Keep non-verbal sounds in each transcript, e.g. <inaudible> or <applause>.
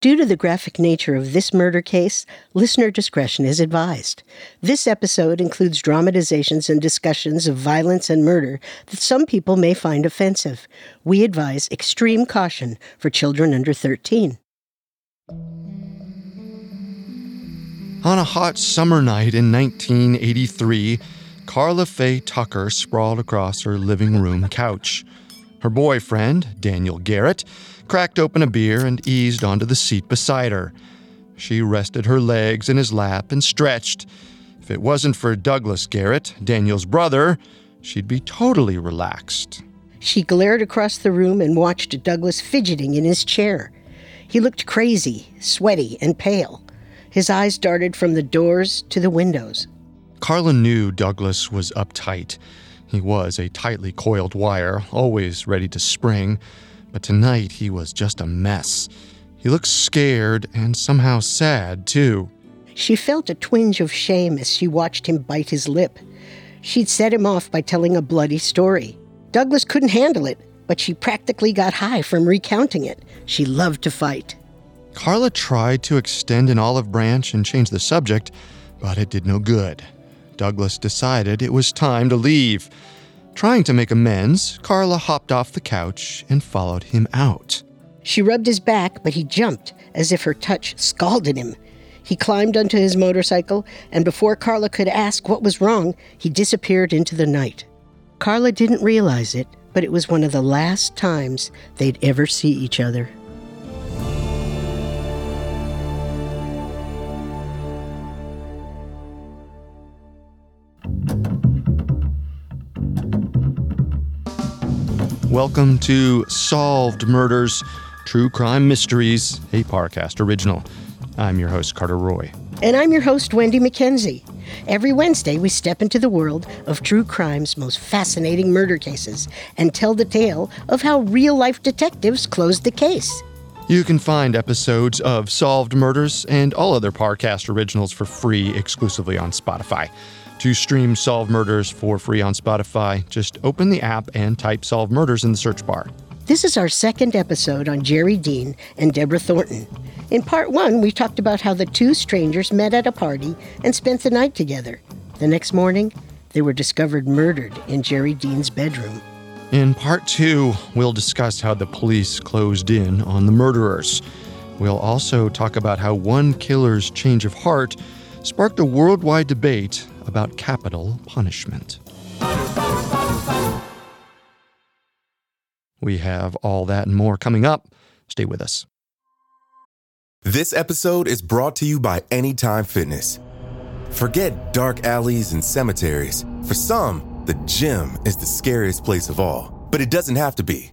Due to the graphic nature of this murder case, listener discretion is advised. This episode includes dramatizations and discussions of violence and murder that some people may find offensive. We advise extreme caution for children under 13. On a hot summer night in 1983, Karla Faye Tucker sprawled across her living room couch. Her boyfriend, Daniel Garrett, cracked open a beer and eased onto the seat beside her. She rested her legs in his lap and stretched. If it wasn't for Douglas Garrett, Daniel's brother, she'd be totally relaxed. She glared across the room and watched Douglas fidgeting in his chair. He looked crazy, sweaty, and pale. His eyes darted from the doors to the windows. Karla knew Douglas was uptight. He was a tightly coiled wire, always ready to spring but tonight he was just a mess. He looked scared and somehow sad, too. She felt a twinge of shame as she watched him bite his lip. She'd set him off by telling a bloody story. Douglas couldn't handle it, but she practically got high from recounting it. She loved to fight. Karla tried to extend an olive branch and change the subject, but it did no good. Douglas decided it was time to leave. Trying to make amends, Karla hopped off the couch and followed him out. She rubbed his back, but he jumped as if her touch scalded him. He climbed onto his motorcycle, and before Karla could ask what was wrong, he disappeared into the night. Karla didn't realize it, but it was one of the last times they'd ever see each other. Welcome to Solved Murders, True Crime Mysteries, a Parcast original. I'm your host, Carter Roy. And I'm your host, Wendy McKenzie. Every Wednesday, we step into the world of true crime's most fascinating murder cases and tell the tale of how real life detectives closed the case. You can find episodes of Solved Murders and all other Parcast originals for free exclusively on Spotify. To stream Solved Murders for free on Spotify, just open the app and type Solved Murders in the search bar. This is our second episode on Jerry Dean and Deborah Thornton. In part one, we talked about how the two strangers met at a party and spent the night together. The next morning, they were discovered murdered in Jerry Dean's bedroom. In part two, we'll discuss how the police closed in on the murderers. We'll also talk about how one killer's change of heart sparked a worldwide debate about capital punishment. We have all that and more coming up. Stay with us. This episode is brought to you by Anytime Fitness. Forget dark alleys and cemeteries. For some, the gym is the scariest place of all, but it doesn't have to be.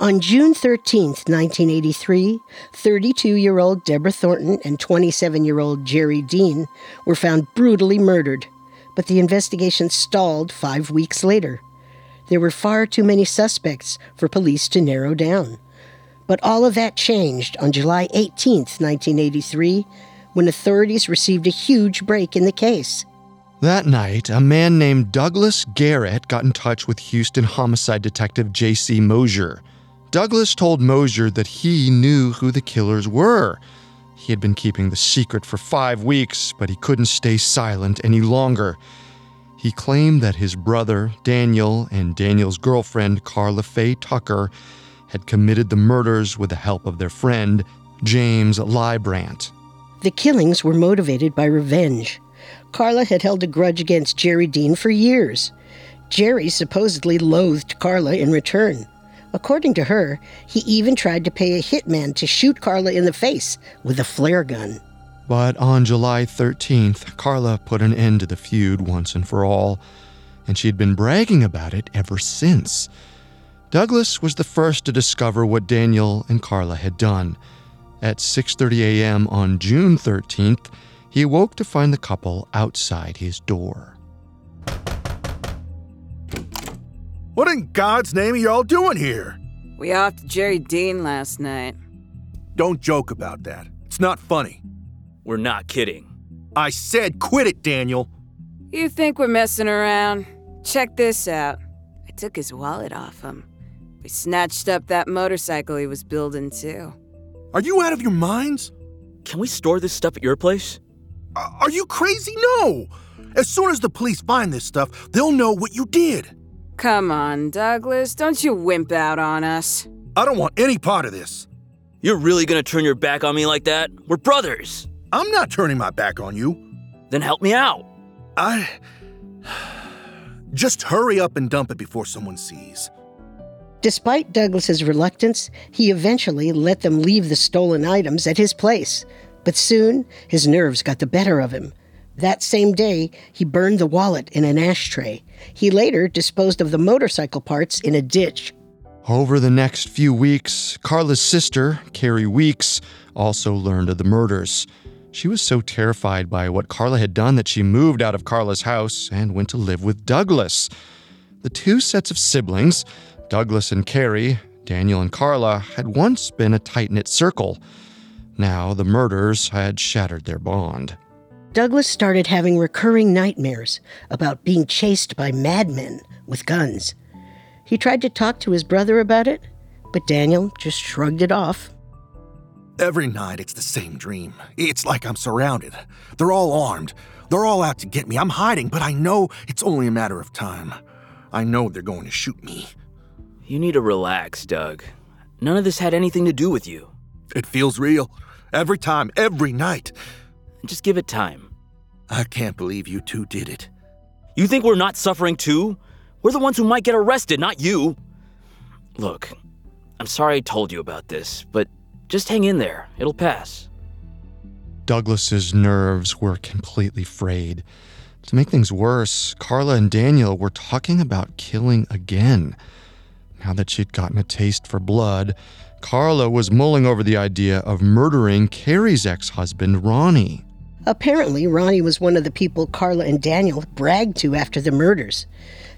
On June 13, 1983, 32 year old Deborah Thornton and 27 year old Jerry Dean were found brutally murdered, but the investigation stalled five weeks later. There were far too many suspects for police to narrow down. But all of that changed on July 18, 1983, when authorities received a huge break in the case. That night, a man named Douglas Garrett got in touch with Houston homicide detective J.C. Mosier. Douglas told Mosier that he knew who the killers were. He had been keeping the secret for five weeks, but he couldn't stay silent any longer. He claimed that his brother, Daniel, and Daniel's girlfriend, Karla Faye Tucker, had committed the murders with the help of their friend, James Librant. The killings were motivated by revenge. Karla had held a grudge against Jerry Dean for years. Jerry supposedly loathed Karla in return. According to her, he even tried to pay a hitman to shoot Karla in the face with a flare gun. But on July 13th, Karla put an end to the feud once and for all, and she'd been bragging about it ever since. Douglas was the first to discover what Daniel and Karla had done. At 6:30 a.m. on June 13th, he awoke to find the couple outside his door. What in God's name are y'all doing here? We offed Jerry Dean last night. Don't joke about that. It's not funny. We're not kidding. I said quit it, Daniel. You think we're messing around? Check this out. I took his wallet off him. We snatched up that motorcycle he was building, too. Are you out of your minds? Can we store this stuff at your place? Uh, are you crazy? No! As soon as the police find this stuff, they'll know what you did. Come on, Douglas. Don't you wimp out on us. I don't want any part of this. You're really gonna turn your back on me like that? We're brothers. I'm not turning my back on you. Then help me out. I. <sighs> Just hurry up and dump it before someone sees. Despite Douglas's reluctance, he eventually let them leave the stolen items at his place. But soon, his nerves got the better of him. That same day, he burned the wallet in an ashtray. He later disposed of the motorcycle parts in a ditch. Over the next few weeks, Karla's sister, Carrie Weeks, also learned of the murders. She was so terrified by what Karla had done that she moved out of Karla's house and went to live with Douglas. The two sets of siblings, Douglas and Carrie, Daniel and Karla, had once been a tight knit circle. Now the murders had shattered their bond. Douglas started having recurring nightmares about being chased by madmen with guns. He tried to talk to his brother about it, but Daniel just shrugged it off. Every night it's the same dream. It's like I'm surrounded. They're all armed. They're all out to get me. I'm hiding, but I know it's only a matter of time. I know they're going to shoot me. You need to relax, Doug. None of this had anything to do with you. It feels real. Every time, every night. Just give it time. I can't believe you two did it. You think we're not suffering too? We're the ones who might get arrested, not you. Look, I'm sorry I told you about this, but just hang in there. It'll pass. Douglas's nerves were completely frayed. To make things worse, Karla and Daniel were talking about killing again. Now that she'd gotten a taste for blood, Karla was mulling over the idea of murdering Carrie's ex husband, Ronnie. Apparently, Ronnie was one of the people Karla and Daniel bragged to after the murders.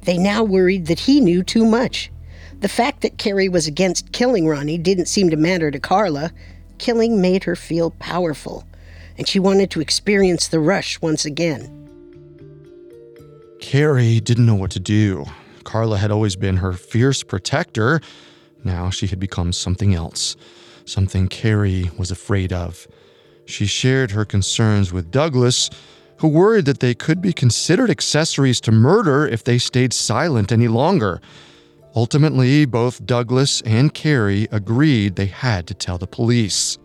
They now worried that he knew too much. The fact that Carrie was against killing Ronnie didn't seem to matter to Karla. Killing made her feel powerful, and she wanted to experience the rush once again. Carrie didn't know what to do. Karla had always been her fierce protector. Now she had become something else, something Carrie was afraid of. She shared her concerns with Douglas, who worried that they could be considered accessories to murder if they stayed silent any longer. Ultimately, both Douglas and Carrie agreed they had to tell the police.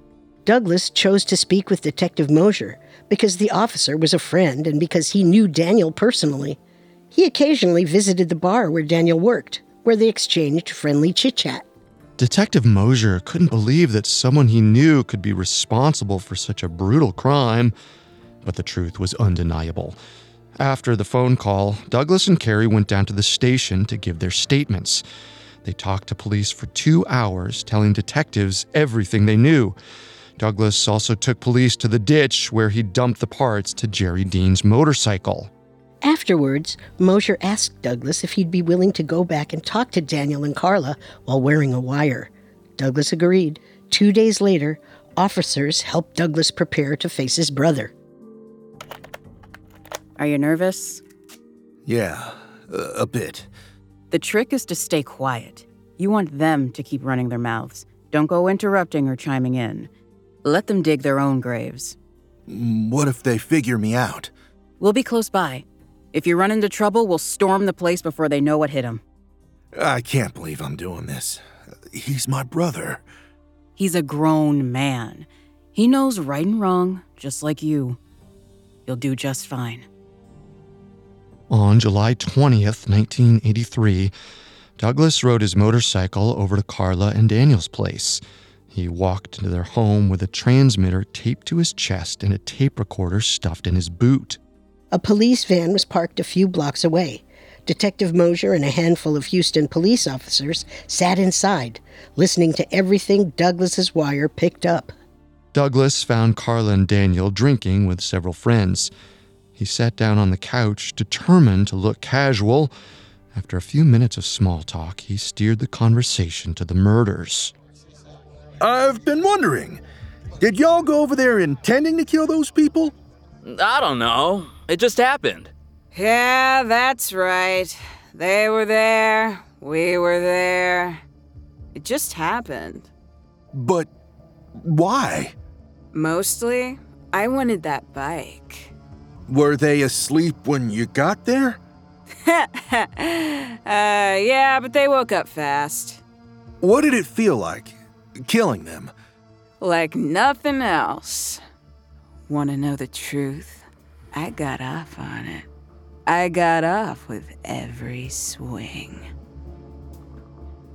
Douglas chose to speak with Detective Mosier because the officer was a friend and because he knew Daniel personally. He occasionally visited the bar where Daniel worked, where they exchanged friendly chit chat. Detective Mosier couldn't believe that someone he knew could be responsible for such a brutal crime, but the truth was undeniable. After the phone call, Douglas and Carrie went down to the station to give their statements. They talked to police for two hours, telling detectives everything they knew. Douglas also took police to the ditch where he dumped the parts to Jerry Dean's motorcycle. Afterwards, Mosier asked Douglas if he'd be willing to go back and talk to Daniel and Karla while wearing a wire. Douglas agreed. Two days later, officers helped Douglas prepare to face his brother. Are you nervous? Yeah, a, a bit. The trick is to stay quiet. You want them to keep running their mouths. Don't go interrupting or chiming in. Let them dig their own graves. Mm, What if they figure me out? We'll be close by. If you run into trouble, we'll storm the place before they know what hit them. I can't believe I'm doing this. He's my brother. He's a grown man. He knows right and wrong, just like you. You'll do just fine. On July 20th, 1983, Douglas rode his motorcycle over to Karla and Daniel's place. He walked into their home with a transmitter taped to his chest and a tape recorder stuffed in his boot. A police van was parked a few blocks away. Detective Mosier and a handful of Houston police officers sat inside, listening to everything Douglas's wire picked up. Douglas found Karla and Daniel drinking with several friends. He sat down on the couch, determined to look casual. After a few minutes of small talk, he steered the conversation to the murders. I've been wondering did y'all go over there intending to kill those people? I don't know. It just happened. Yeah, that's right. They were there. We were there. It just happened. But why? Mostly, I wanted that bike. Were they asleep when you got there? <laughs> uh, yeah, but they woke up fast. What did it feel like, killing them? Like nothing else. Want to know the truth? I got off on it. I got off with every swing.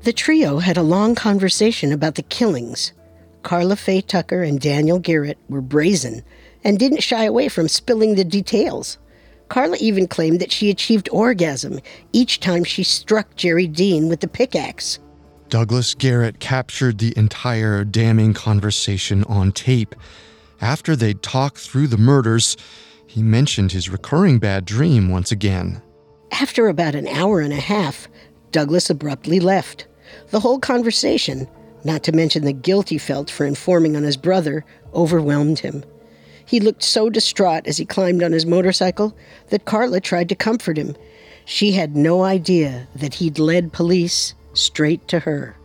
The trio had a long conversation about the killings. Karla Faye Tucker and Daniel Garrett were brazen and didn't shy away from spilling the details. Karla even claimed that she achieved orgasm each time she struck Jerry Dean with the pickaxe. Douglas Garrett captured the entire damning conversation on tape. After they'd talked through the murders, he mentioned his recurring bad dream once again. After about an hour and a half, Douglas abruptly left. The whole conversation, not to mention the guilt he felt for informing on his brother, overwhelmed him. He looked so distraught as he climbed on his motorcycle that Karla tried to comfort him. She had no idea that he'd led police straight to her.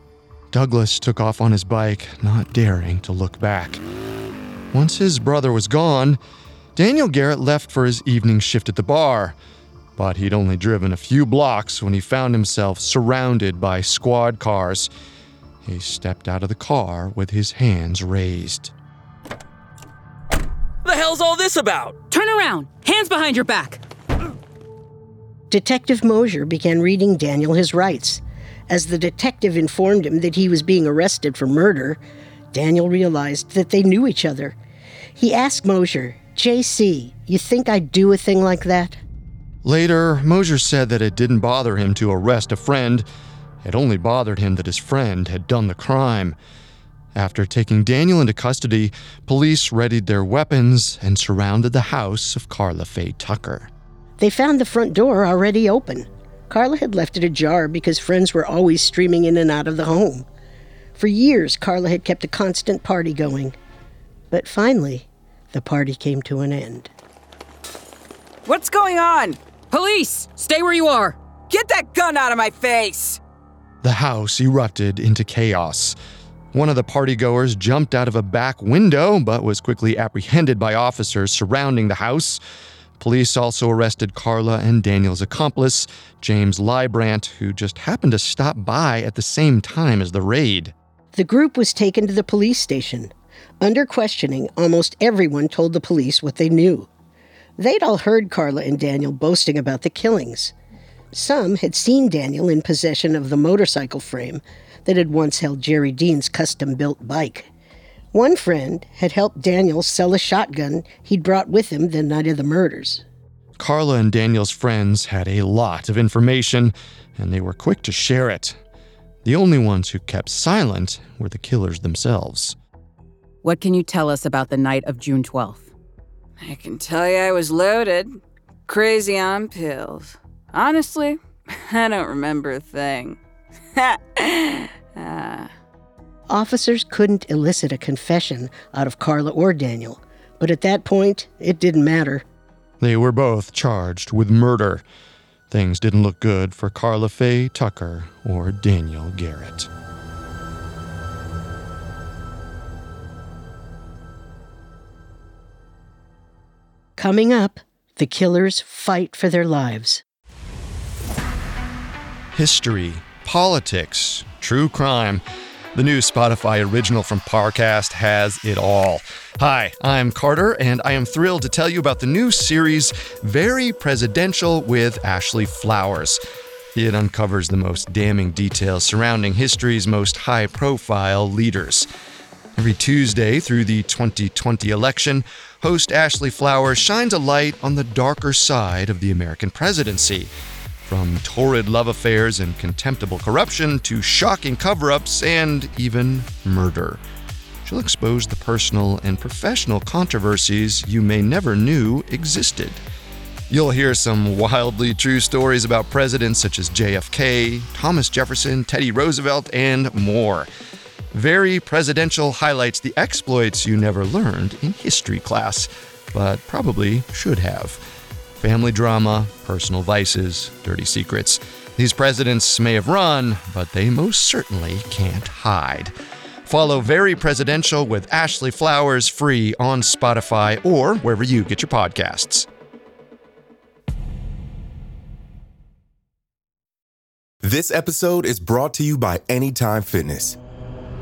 Douglas took off on his bike, not daring to look back. Once his brother was gone, Daniel Garrett left for his evening shift at the bar. But he'd only driven a few blocks when he found himself surrounded by squad cars. He stepped out of the car with his hands raised. The hell's all this about? Turn around! Hands behind your back! Detective Mosier began reading Daniel his rights. As the detective informed him that he was being arrested for murder, Daniel realized that they knew each other. He asked Mosier, JC, you think I'd do a thing like that? Later, Mosier said that it didn't bother him to arrest a friend. It only bothered him that his friend had done the crime. After taking Daniel into custody, police readied their weapons and surrounded the house of Karla Faye Tucker. They found the front door already open. Karla had left it ajar because friends were always streaming in and out of the home. For years, Karla had kept a constant party going. But finally, the party came to an end. What's going on? Police! Stay where you are! Get that gun out of my face! The house erupted into chaos. One of the partygoers jumped out of a back window, but was quickly apprehended by officers surrounding the house. Police also arrested Karla and Daniel's accomplice, James Librant, who just happened to stop by at the same time as the raid. The group was taken to the police station. Under questioning, almost everyone told the police what they knew. They'd all heard Karla and Daniel boasting about the killings. Some had seen Daniel in possession of the motorcycle frame that had once held Jerry Dean's custom built bike. One friend had helped Daniel sell a shotgun he'd brought with him the night of the murders. Karla and Daniel's friends had a lot of information, and they were quick to share it. The only ones who kept silent were the killers themselves. What can you tell us about the night of June 12th? I can tell you I was loaded, crazy on pills. Honestly, <laughs> I don't remember a thing. Ah. <laughs> Officers couldn't elicit a confession out of Karla or Daniel, but at that point, it didn't matter. They were both charged with murder. Things didn't look good for Karla Faye Tucker or Daniel Garrett. Coming up, the killers fight for their lives. History, politics, true crime. The new Spotify original from Parcast has it all. Hi, I'm Carter, and I am thrilled to tell you about the new series, Very Presidential with Ashley Flowers. It uncovers the most damning details surrounding history's most high profile leaders. Every Tuesday through the 2020 election, host Ashley Flowers shines a light on the darker side of the American presidency. From torrid love affairs and contemptible corruption to shocking cover ups and even murder. She'll expose the personal and professional controversies you may never knew existed. You'll hear some wildly true stories about presidents such as JFK, Thomas Jefferson, Teddy Roosevelt, and more. Very Presidential highlights the exploits you never learned in history class, but probably should have. Family drama, personal vices, dirty secrets. These presidents may have run, but they most certainly can't hide. Follow Very Presidential with Ashley Flowers free on Spotify or wherever you get your podcasts. This episode is brought to you by Anytime Fitness.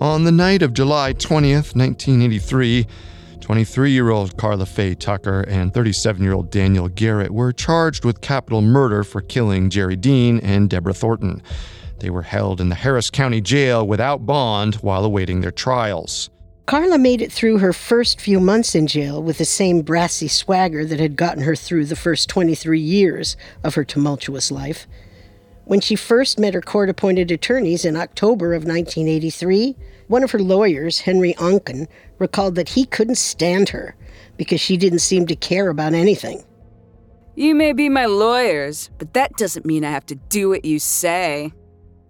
On the night of July 20th, 1983, 23 year old Karla Faye Tucker and 37 year old Daniel Garrett were charged with capital murder for killing Jerry Dean and Deborah Thornton. They were held in the Harris County Jail without bond while awaiting their trials. Karla made it through her first few months in jail with the same brassy swagger that had gotten her through the first 23 years of her tumultuous life. When she first met her court appointed attorneys in October of 1983, one of her lawyers, Henry Oncken, recalled that he couldn't stand her because she didn't seem to care about anything. You may be my lawyers, but that doesn't mean I have to do what you say.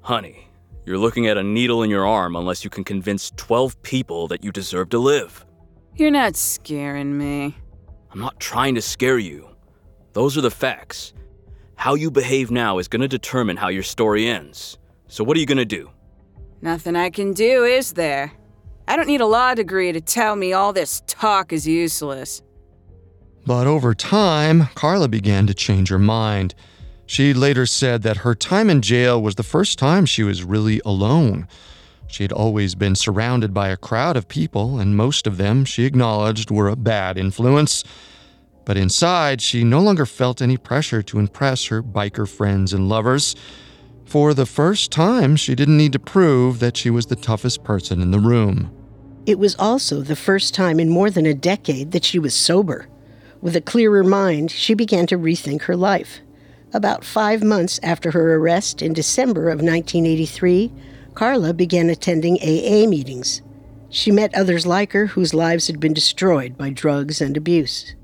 Honey, you're looking at a needle in your arm unless you can convince 12 people that you deserve to live. You're not scaring me. I'm not trying to scare you. Those are the facts. How you behave now is going to determine how your story ends. So, what are you going to do? Nothing I can do, is there? I don't need a law degree to tell me all this talk is useless. But over time, Karla began to change her mind. She later said that her time in jail was the first time she was really alone. She had always been surrounded by a crowd of people, and most of them, she acknowledged, were a bad influence. But inside, she no longer felt any pressure to impress her biker friends and lovers. For the first time, she didn't need to prove that she was the toughest person in the room. It was also the first time in more than a decade that she was sober. With a clearer mind, she began to rethink her life. About five months after her arrest in December of 1983, Karla began attending AA meetings. She met others like her whose lives had been destroyed by drugs and abuse.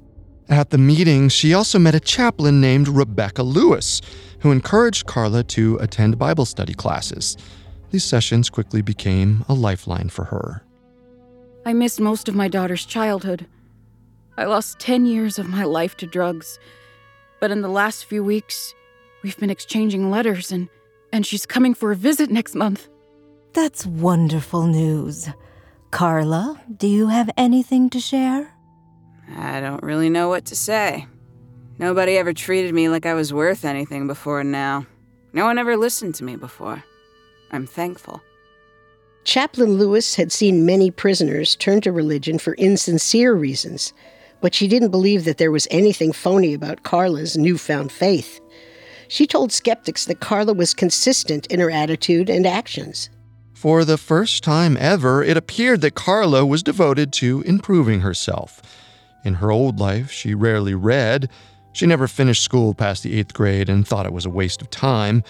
At the meeting, she also met a chaplain named Rebecca Lewis, who encouraged Karla to attend Bible study classes. These sessions quickly became a lifeline for her. I missed most of my daughter's childhood. I lost 10 years of my life to drugs. But in the last few weeks, we've been exchanging letters and and she's coming for a visit next month. That's wonderful news. Karla, do you have anything to share? I don't really know what to say. Nobody ever treated me like I was worth anything before now. No one ever listened to me before. I'm thankful. Chaplain Lewis had seen many prisoners turn to religion for insincere reasons, but she didn't believe that there was anything phony about Karla's newfound faith. She told skeptics that Karla was consistent in her attitude and actions. For the first time ever, it appeared that Karla was devoted to improving herself. In her old life, she rarely read. She never finished school past the eighth grade and thought it was a waste of time.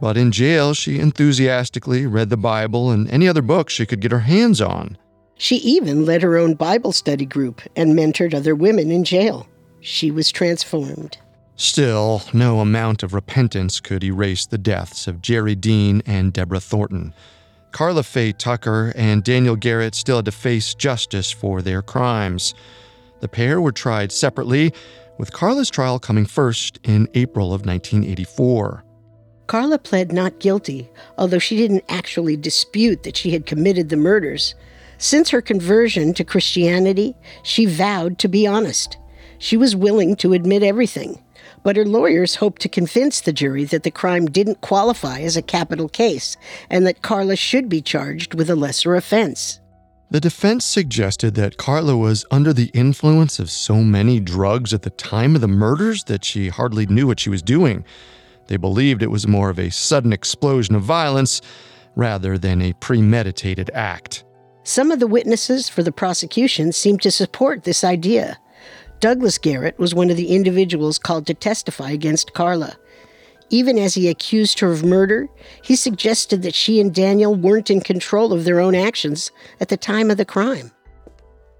But in jail, she enthusiastically read the Bible and any other books she could get her hands on. She even led her own Bible study group and mentored other women in jail. She was transformed. Still, no amount of repentance could erase the deaths of Jerry Dean and Deborah Thornton. Karla Faye Tucker and Daniel Garrett still had to face justice for their crimes. The pair were tried separately, with Karla's trial coming first in April of 1984. Karla pled not guilty, although she didn't actually dispute that she had committed the murders. Since her conversion to Christianity, she vowed to be honest. She was willing to admit everything, but her lawyers hoped to convince the jury that the crime didn't qualify as a capital case and that Karla should be charged with a lesser offense. The defense suggested that Karla was under the influence of so many drugs at the time of the murders that she hardly knew what she was doing. They believed it was more of a sudden explosion of violence rather than a premeditated act. Some of the witnesses for the prosecution seemed to support this idea. Douglas Garrett was one of the individuals called to testify against Karla. Even as he accused her of murder, he suggested that she and Daniel weren't in control of their own actions at the time of the crime.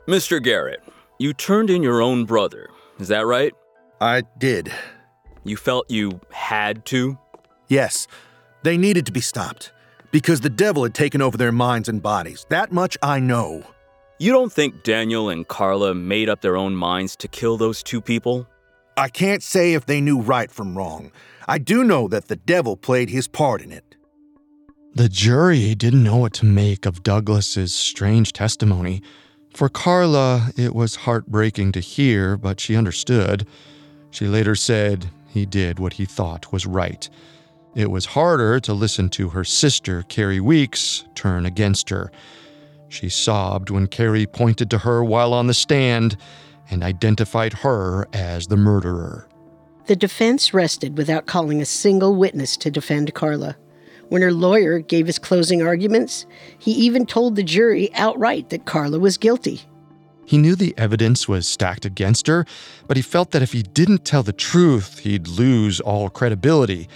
Mr. Garrett, you turned in your own brother. Is that right? I did. You felt you had to? Yes. They needed to be stopped because the devil had taken over their minds and bodies. That much I know. You don't think Daniel and Karla made up their own minds to kill those two people? I can't say if they knew right from wrong. I do know that the devil played his part in it. The jury didn't know what to make of Douglas's strange testimony. For Karla, it was heartbreaking to hear, but she understood. She later said he did what he thought was right. It was harder to listen to her sister, Carrie Weeks, turn against her. She sobbed when Carrie pointed to her while on the stand and identified her as the murderer. The defense rested without calling a single witness to defend Karla. When her lawyer gave his closing arguments, he even told the jury outright that Karla was guilty. He knew the evidence was stacked against her, but he felt that if he didn't tell the truth, he'd lose all credibility.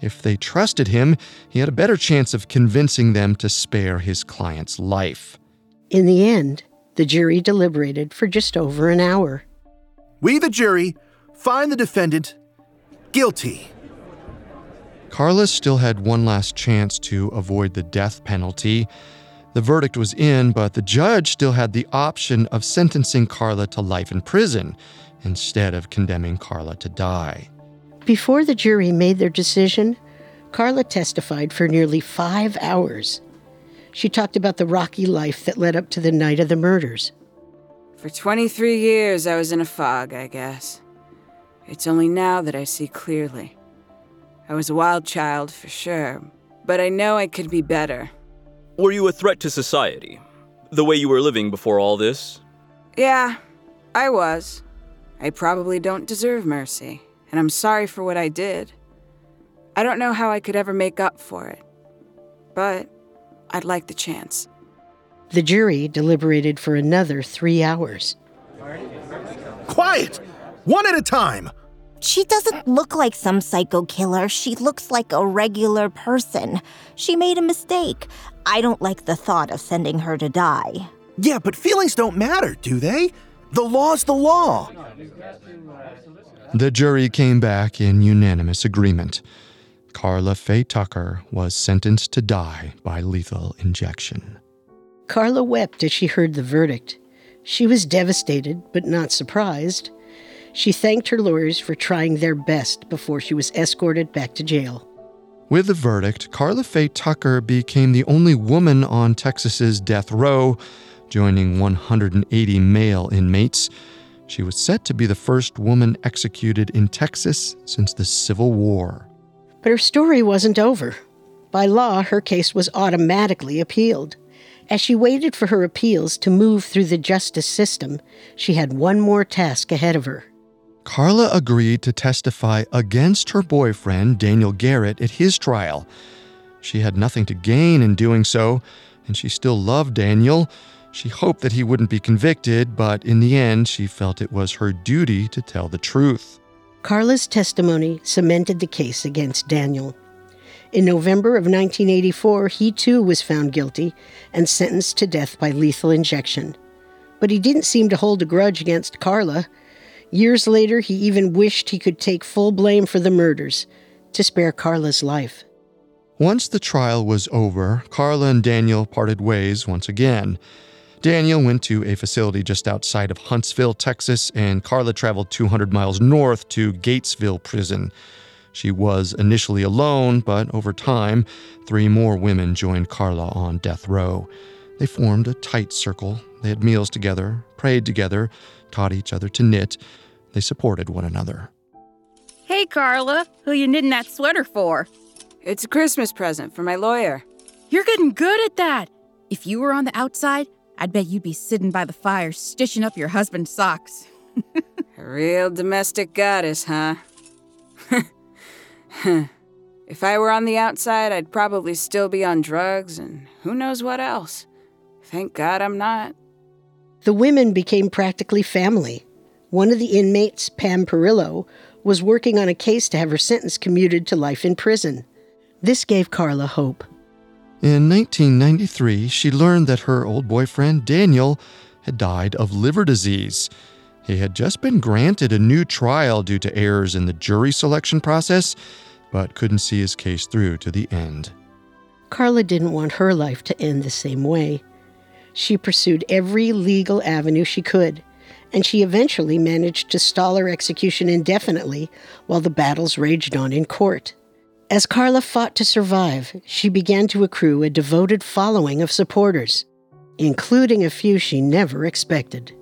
If they trusted him, he had a better chance of convincing them to spare his client's life. In the end, the jury deliberated for just over an hour. We, the jury, find the defendant guilty. Karla still had one last chance to avoid the death penalty. The verdict was in, but the judge still had the option of sentencing Karla to life in prison instead of condemning Karla to die. Before the jury made their decision, Karla testified for nearly five hours. She talked about the rocky life that led up to the night of the murders. For 23 years, I was in a fog, I guess. It's only now that I see clearly. I was a wild child, for sure, but I know I could be better. Were you a threat to society? The way you were living before all this? Yeah, I was. I probably don't deserve mercy, and I'm sorry for what I did. I don't know how I could ever make up for it, but I'd like the chance. The jury deliberated for another three hours. Quiet! One at a time! She doesn't look like some psycho killer. She looks like a regular person. She made a mistake. I don't like the thought of sending her to die. Yeah, but feelings don't matter, do they? The law's the law. The jury came back in unanimous agreement. Karla Faye Tucker was sentenced to die by lethal injection. Karla wept as she heard the verdict. She was devastated, but not surprised. She thanked her lawyers for trying their best before she was escorted back to jail. With the verdict, Karla Faye Tucker became the only woman on Texas's death row, joining 180 male inmates. She was set to be the first woman executed in Texas since the Civil War. But her story wasn't over. By law, her case was automatically appealed. As she waited for her appeals to move through the justice system, she had one more task ahead of her. Karla agreed to testify against her boyfriend, Daniel Garrett, at his trial. She had nothing to gain in doing so, and she still loved Daniel. She hoped that he wouldn't be convicted, but in the end, she felt it was her duty to tell the truth. Karla's testimony cemented the case against Daniel. In November of 1984, he too was found guilty and sentenced to death by lethal injection. But he didn't seem to hold a grudge against Karla. Years later, he even wished he could take full blame for the murders to spare Karla's life. Once the trial was over, Carla and Daniel parted ways once again. Daniel went to a facility just outside of Huntsville, Texas, and Karla traveled 200 miles north to Gatesville Prison. She was initially alone, but over time, three more women joined Karla on death row. They formed a tight circle. They had meals together, prayed together, taught each other to knit. They supported one another. Hey, Karla, who you knitting that sweater for? It's a Christmas present for my lawyer. You're getting good at that. If you were on the outside, I'd bet you'd be sitting by the fire stitching up your husband's socks. <laughs> a real domestic goddess, huh? <laughs> if I were on the outside, I'd probably still be on drugs and who knows what else. Thank God I'm not. The women became practically family. One of the inmates, Pam Perillo, was working on a case to have her sentence commuted to life in prison. This gave Karla hope. In 1993, she learned that her old boyfriend, Daniel, had died of liver disease. He had just been granted a new trial due to errors in the jury selection process, but couldn't see his case through to the end. Karla didn't want her life to end the same way. She pursued every legal avenue she could, and she eventually managed to stall her execution indefinitely while the battles raged on in court. As Karla fought to survive, she began to accrue a devoted following of supporters, including a few she never expected.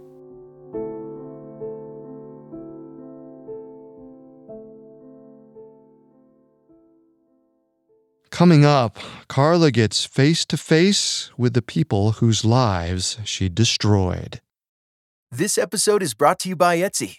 Coming up, Karla gets face to face with the people whose lives she destroyed. This episode is brought to you by Etsy.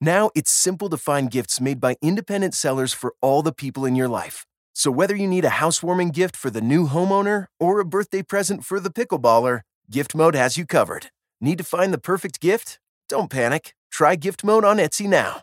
Now it's simple to find gifts made by independent sellers for all the people in your life. So whether you need a housewarming gift for the new homeowner or a birthday present for the pickleballer, Gift Mode has you covered. Need to find the perfect gift? Don't panic. Try Gift Mode on Etsy now.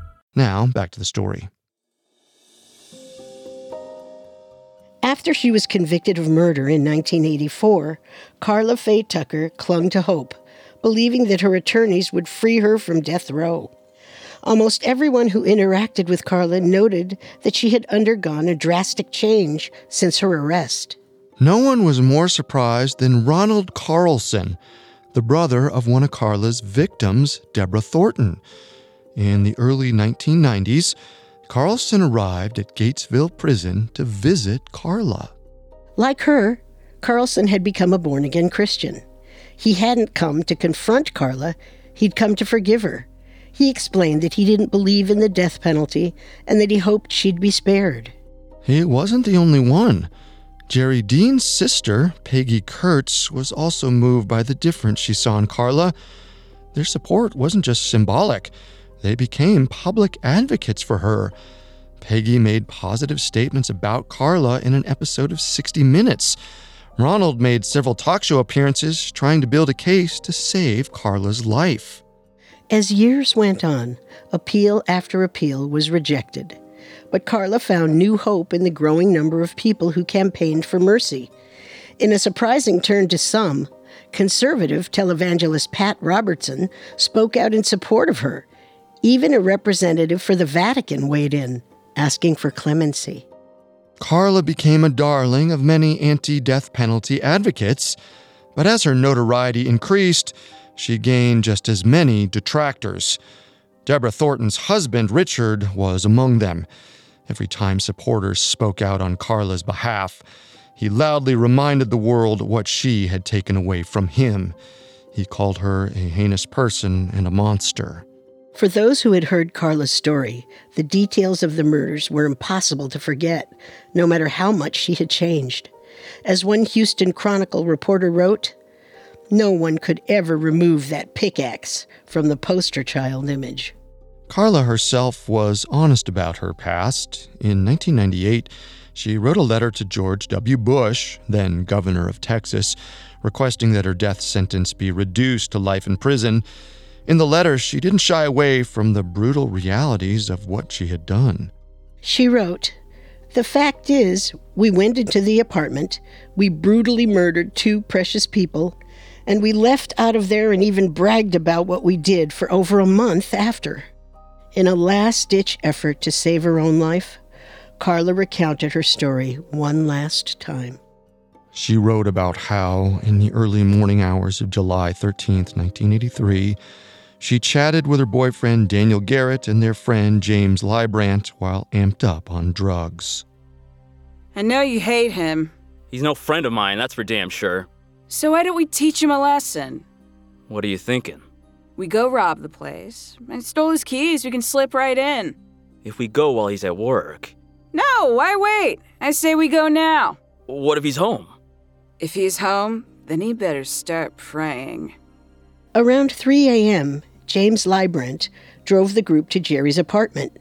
Now, back to the story. After she was convicted of murder in 1984, Karla Faye Tucker clung to hope, believing that her attorneys would free her from death row. Almost everyone who interacted with Karla noted that she had undergone a drastic change since her arrest. No one was more surprised than Ronald Carlson, the brother of one of Karla's victims, Deborah Thornton. In the early 1990s, Carlson arrived at Gatesville Prison to visit Karla. Like her, Carlson had become a born again Christian. He hadn't come to confront Karla, he'd come to forgive her. He explained that he didn't believe in the death penalty and that he hoped she'd be spared. He wasn't the only one. Jerry Dean's sister, Peggy Kurtz, was also moved by the difference she saw in Karla. Their support wasn't just symbolic, they became public advocates for her. Peggy made positive statements about Karla in an episode of 60 Minutes. Ronald made several talk show appearances trying to build a case to save Karla's life. As years went on, appeal after appeal was rejected. But Karla found new hope in the growing number of people who campaigned for mercy. In a surprising turn to some, conservative televangelist Pat Robertson spoke out in support of her. Even a representative for the Vatican weighed in, asking for clemency. Karla became a darling of many anti death penalty advocates, but as her notoriety increased, she gained just as many detractors. Deborah Thornton's husband, Richard, was among them. Every time supporters spoke out on Karla's behalf, he loudly reminded the world what she had taken away from him. He called her a heinous person and a monster. For those who had heard Karla's story, the details of the murders were impossible to forget, no matter how much she had changed. As one Houston Chronicle reporter wrote, no one could ever remove that pickaxe from the poster child image. Karla herself was honest about her past. In 1998, she wrote a letter to George W. Bush, then governor of Texas, requesting that her death sentence be reduced to life in prison in the letter, she didn't shy away from the brutal realities of what she had done. She wrote, The fact is, we went into the apartment, we brutally murdered two precious people, and we left out of there and even bragged about what we did for over a month after. In a last ditch effort to save her own life, Karla recounted her story one last time. She wrote about how, in the early morning hours of July 13, 1983, she chatted with her boyfriend Daniel Garrett and their friend James Librant while amped up on drugs. I know you hate him. He's no friend of mine, that's for damn sure. So why don't we teach him a lesson? What are you thinking? We go rob the place. I stole his keys, we can slip right in. If we go while he's at work. No, why wait? I say we go now. What if he's home? If he's home, then he better start praying. Around 3 a.m., James Librant drove the group to Jerry's apartment.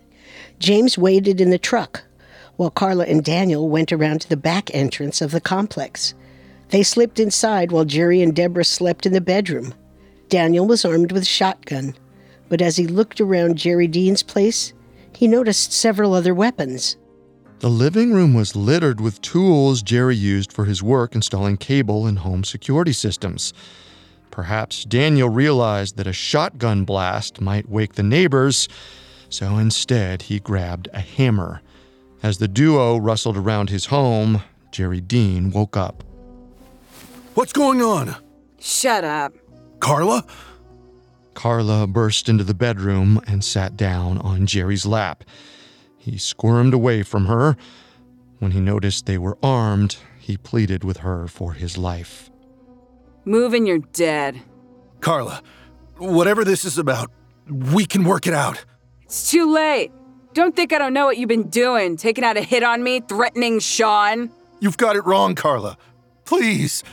James waited in the truck, while Karla and Daniel went around to the back entrance of the complex. They slipped inside while Jerry and Deborah slept in the bedroom. Daniel was armed with a shotgun, but as he looked around Jerry Dean's place, he noticed several other weapons. The living room was littered with tools Jerry used for his work installing cable and home security systems. Perhaps Daniel realized that a shotgun blast might wake the neighbors, so instead he grabbed a hammer. As the duo rustled around his home, Jerry Dean woke up. What's going on? Shut up. Karla? Karla burst into the bedroom and sat down on Jerry's lap. He squirmed away from her. When he noticed they were armed, he pleaded with her for his life. Move and you're dead. Karla, whatever this is about, we can work it out. It's too late. Don't think I don't know what you've been doing, taking out a hit on me, threatening Sean. You've got it wrong, Karla. Please.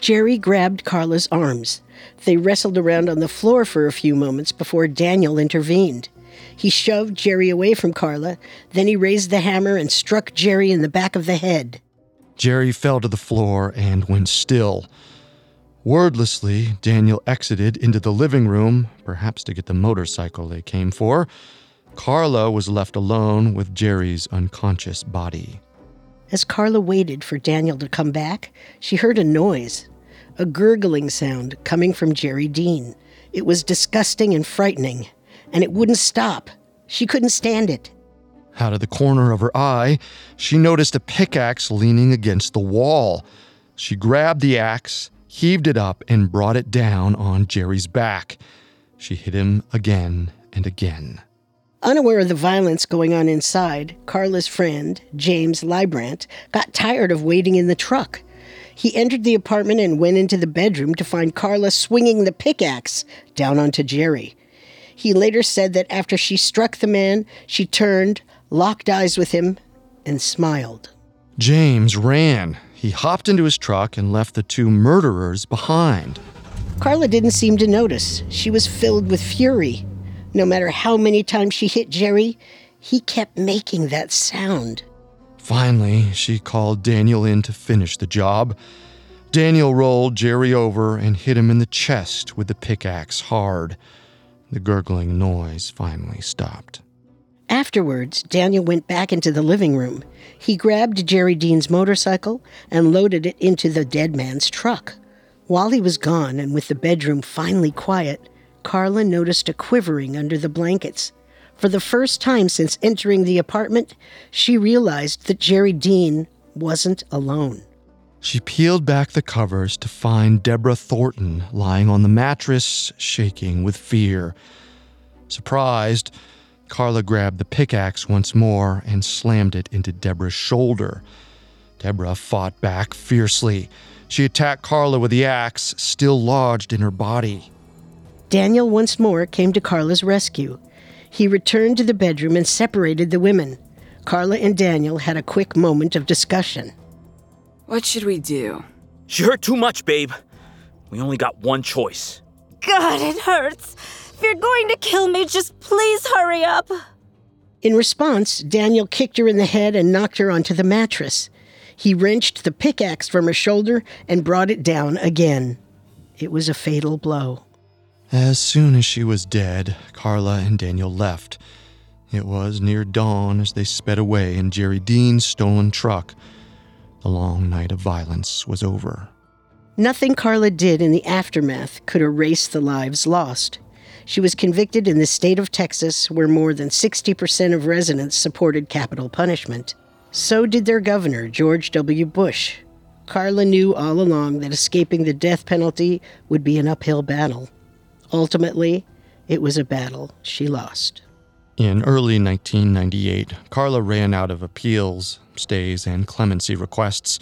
Jerry grabbed Karla's arms. They wrestled around on the floor for a few moments before Daniel intervened. He shoved Jerry away from Karla, then he raised the hammer and struck Jerry in the back of the head. Jerry fell to the floor and went still. Wordlessly, Daniel exited into the living room, perhaps to get the motorcycle they came for. Karla was left alone with Jerry's unconscious body. As Karla waited for Daniel to come back, she heard a noise, a gurgling sound coming from Jerry Dean. It was disgusting and frightening, and it wouldn't stop. She couldn't stand it. Out of the corner of her eye, she noticed a pickaxe leaning against the wall. She grabbed the axe, heaved it up, and brought it down on Jerry's back. She hit him again and again. Unaware of the violence going on inside, Karla's friend, James Librant, got tired of waiting in the truck. He entered the apartment and went into the bedroom to find Karla swinging the pickaxe down onto Jerry. He later said that after she struck the man, she turned, locked eyes with him, and smiled. James ran. He hopped into his truck and left the two murderers behind. Karla didn't seem to notice. She was filled with fury. No matter how many times she hit Jerry, he kept making that sound. Finally, she called Daniel in to finish the job. Daniel rolled Jerry over and hit him in the chest with the pickaxe hard. The gurgling noise finally stopped. Afterwards, Daniel went back into the living room. He grabbed Jerry Dean's motorcycle and loaded it into the dead man's truck. While he was gone and with the bedroom finally quiet, Karla noticed a quivering under the blankets. For the first time since entering the apartment, she realized that Jerry Dean wasn't alone. She peeled back the covers to find Deborah Thornton lying on the mattress, shaking with fear. Surprised, Karla grabbed the pickaxe once more and slammed it into Deborah's shoulder. Deborah fought back fiercely. She attacked Karla with the axe, still lodged in her body. Daniel once more came to Karla's rescue. He returned to the bedroom and separated the women. Karla and Daniel had a quick moment of discussion. What should we do? She hurt too much, babe. We only got one choice. God, it hurts. If you're going to kill me, just please hurry up. In response, Daniel kicked her in the head and knocked her onto the mattress. He wrenched the pickaxe from her shoulder and brought it down again. It was a fatal blow. As soon as she was dead, Karla and Daniel left. It was near dawn as they sped away in Jerry Dean's stolen truck. The long night of violence was over. Nothing Karla did in the aftermath could erase the lives lost. She was convicted in the state of Texas, where more than 60% of residents supported capital punishment. So did their governor, George W. Bush. Karla knew all along that escaping the death penalty would be an uphill battle. Ultimately, it was a battle she lost. In early 1998, Karla ran out of appeals, stays, and clemency requests.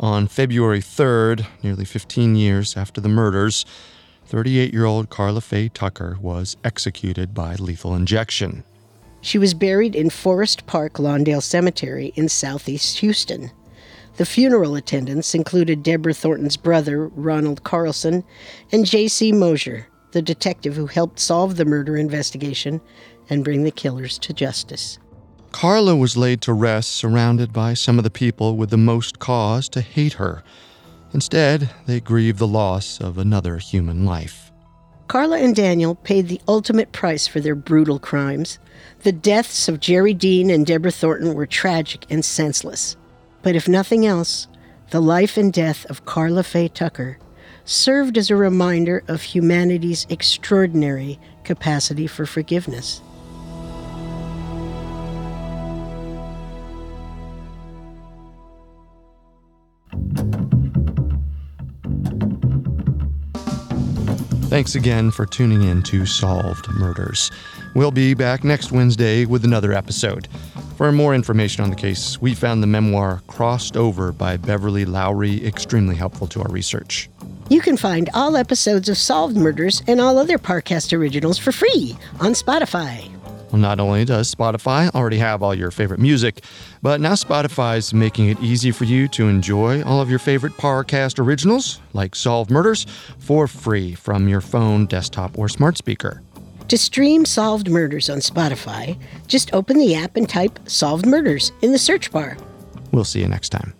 On February 3rd, nearly 15 years after the murders, 38 year old Karla Faye Tucker was executed by lethal injection. She was buried in Forest Park Lawndale Cemetery in southeast Houston. The funeral attendants included Deborah Thornton's brother, Ronald Carlson, and J.C. Mosier, the detective who helped solve the murder investigation and bring the killers to justice. Karla was laid to rest surrounded by some of the people with the most cause to hate her. Instead, they grieve the loss of another human life. Karla and Daniel paid the ultimate price for their brutal crimes. The deaths of Jerry Dean and Deborah Thornton were tragic and senseless. But if nothing else, the life and death of Karla Faye Tucker served as a reminder of humanity's extraordinary capacity for forgiveness. Thanks again for tuning in to Solved Murders. We'll be back next Wednesday with another episode. For more information on the case, we found the memoir Crossed Over by Beverly Lowry extremely helpful to our research. You can find all episodes of Solved Murders and all other Parcast originals for free on Spotify. Well, not only does Spotify already have all your favorite music, but now Spotify is making it easy for you to enjoy all of your favorite Parcast originals, like Solved Murders, for free from your phone, desktop, or smart speaker. To stream Solved Murders on Spotify, just open the app and type Solved Murders in the search bar. We'll see you next time.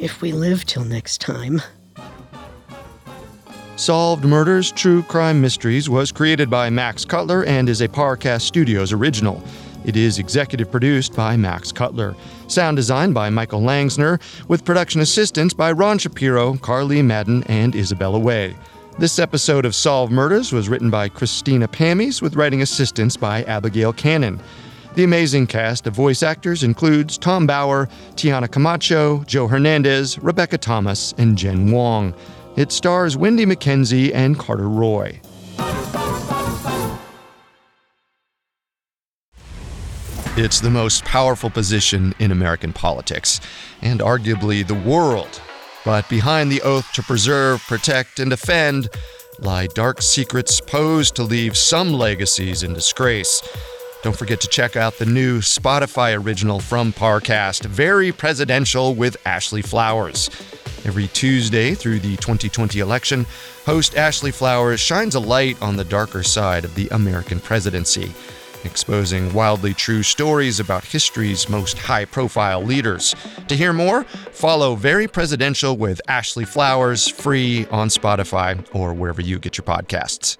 If we live till next time. Solved Murders True Crime Mysteries was created by Max Cutler and is a Parcast Studios original. It is executive produced by Max Cutler. Sound design by Michael Langsner, with production assistance by Ron Shapiro, Carly Madden, and Isabella Way. This episode of Solved Murders was written by Christina Pammies, with writing assistance by Abigail Cannon. The amazing cast of voice actors includes Tom Bauer, Tiana Camacho, Joe Hernandez, Rebecca Thomas, and Jen Wong. It stars Wendy McKenzie and Carter Roy. It's the most powerful position in American politics, and arguably the world. But behind the oath to preserve, protect, and defend lie dark secrets posed to leave some legacies in disgrace. Don't forget to check out the new Spotify original from Parcast, Very Presidential with Ashley Flowers. Every Tuesday through the 2020 election, host Ashley Flowers shines a light on the darker side of the American presidency, exposing wildly true stories about history's most high profile leaders. To hear more, follow Very Presidential with Ashley Flowers free on Spotify or wherever you get your podcasts.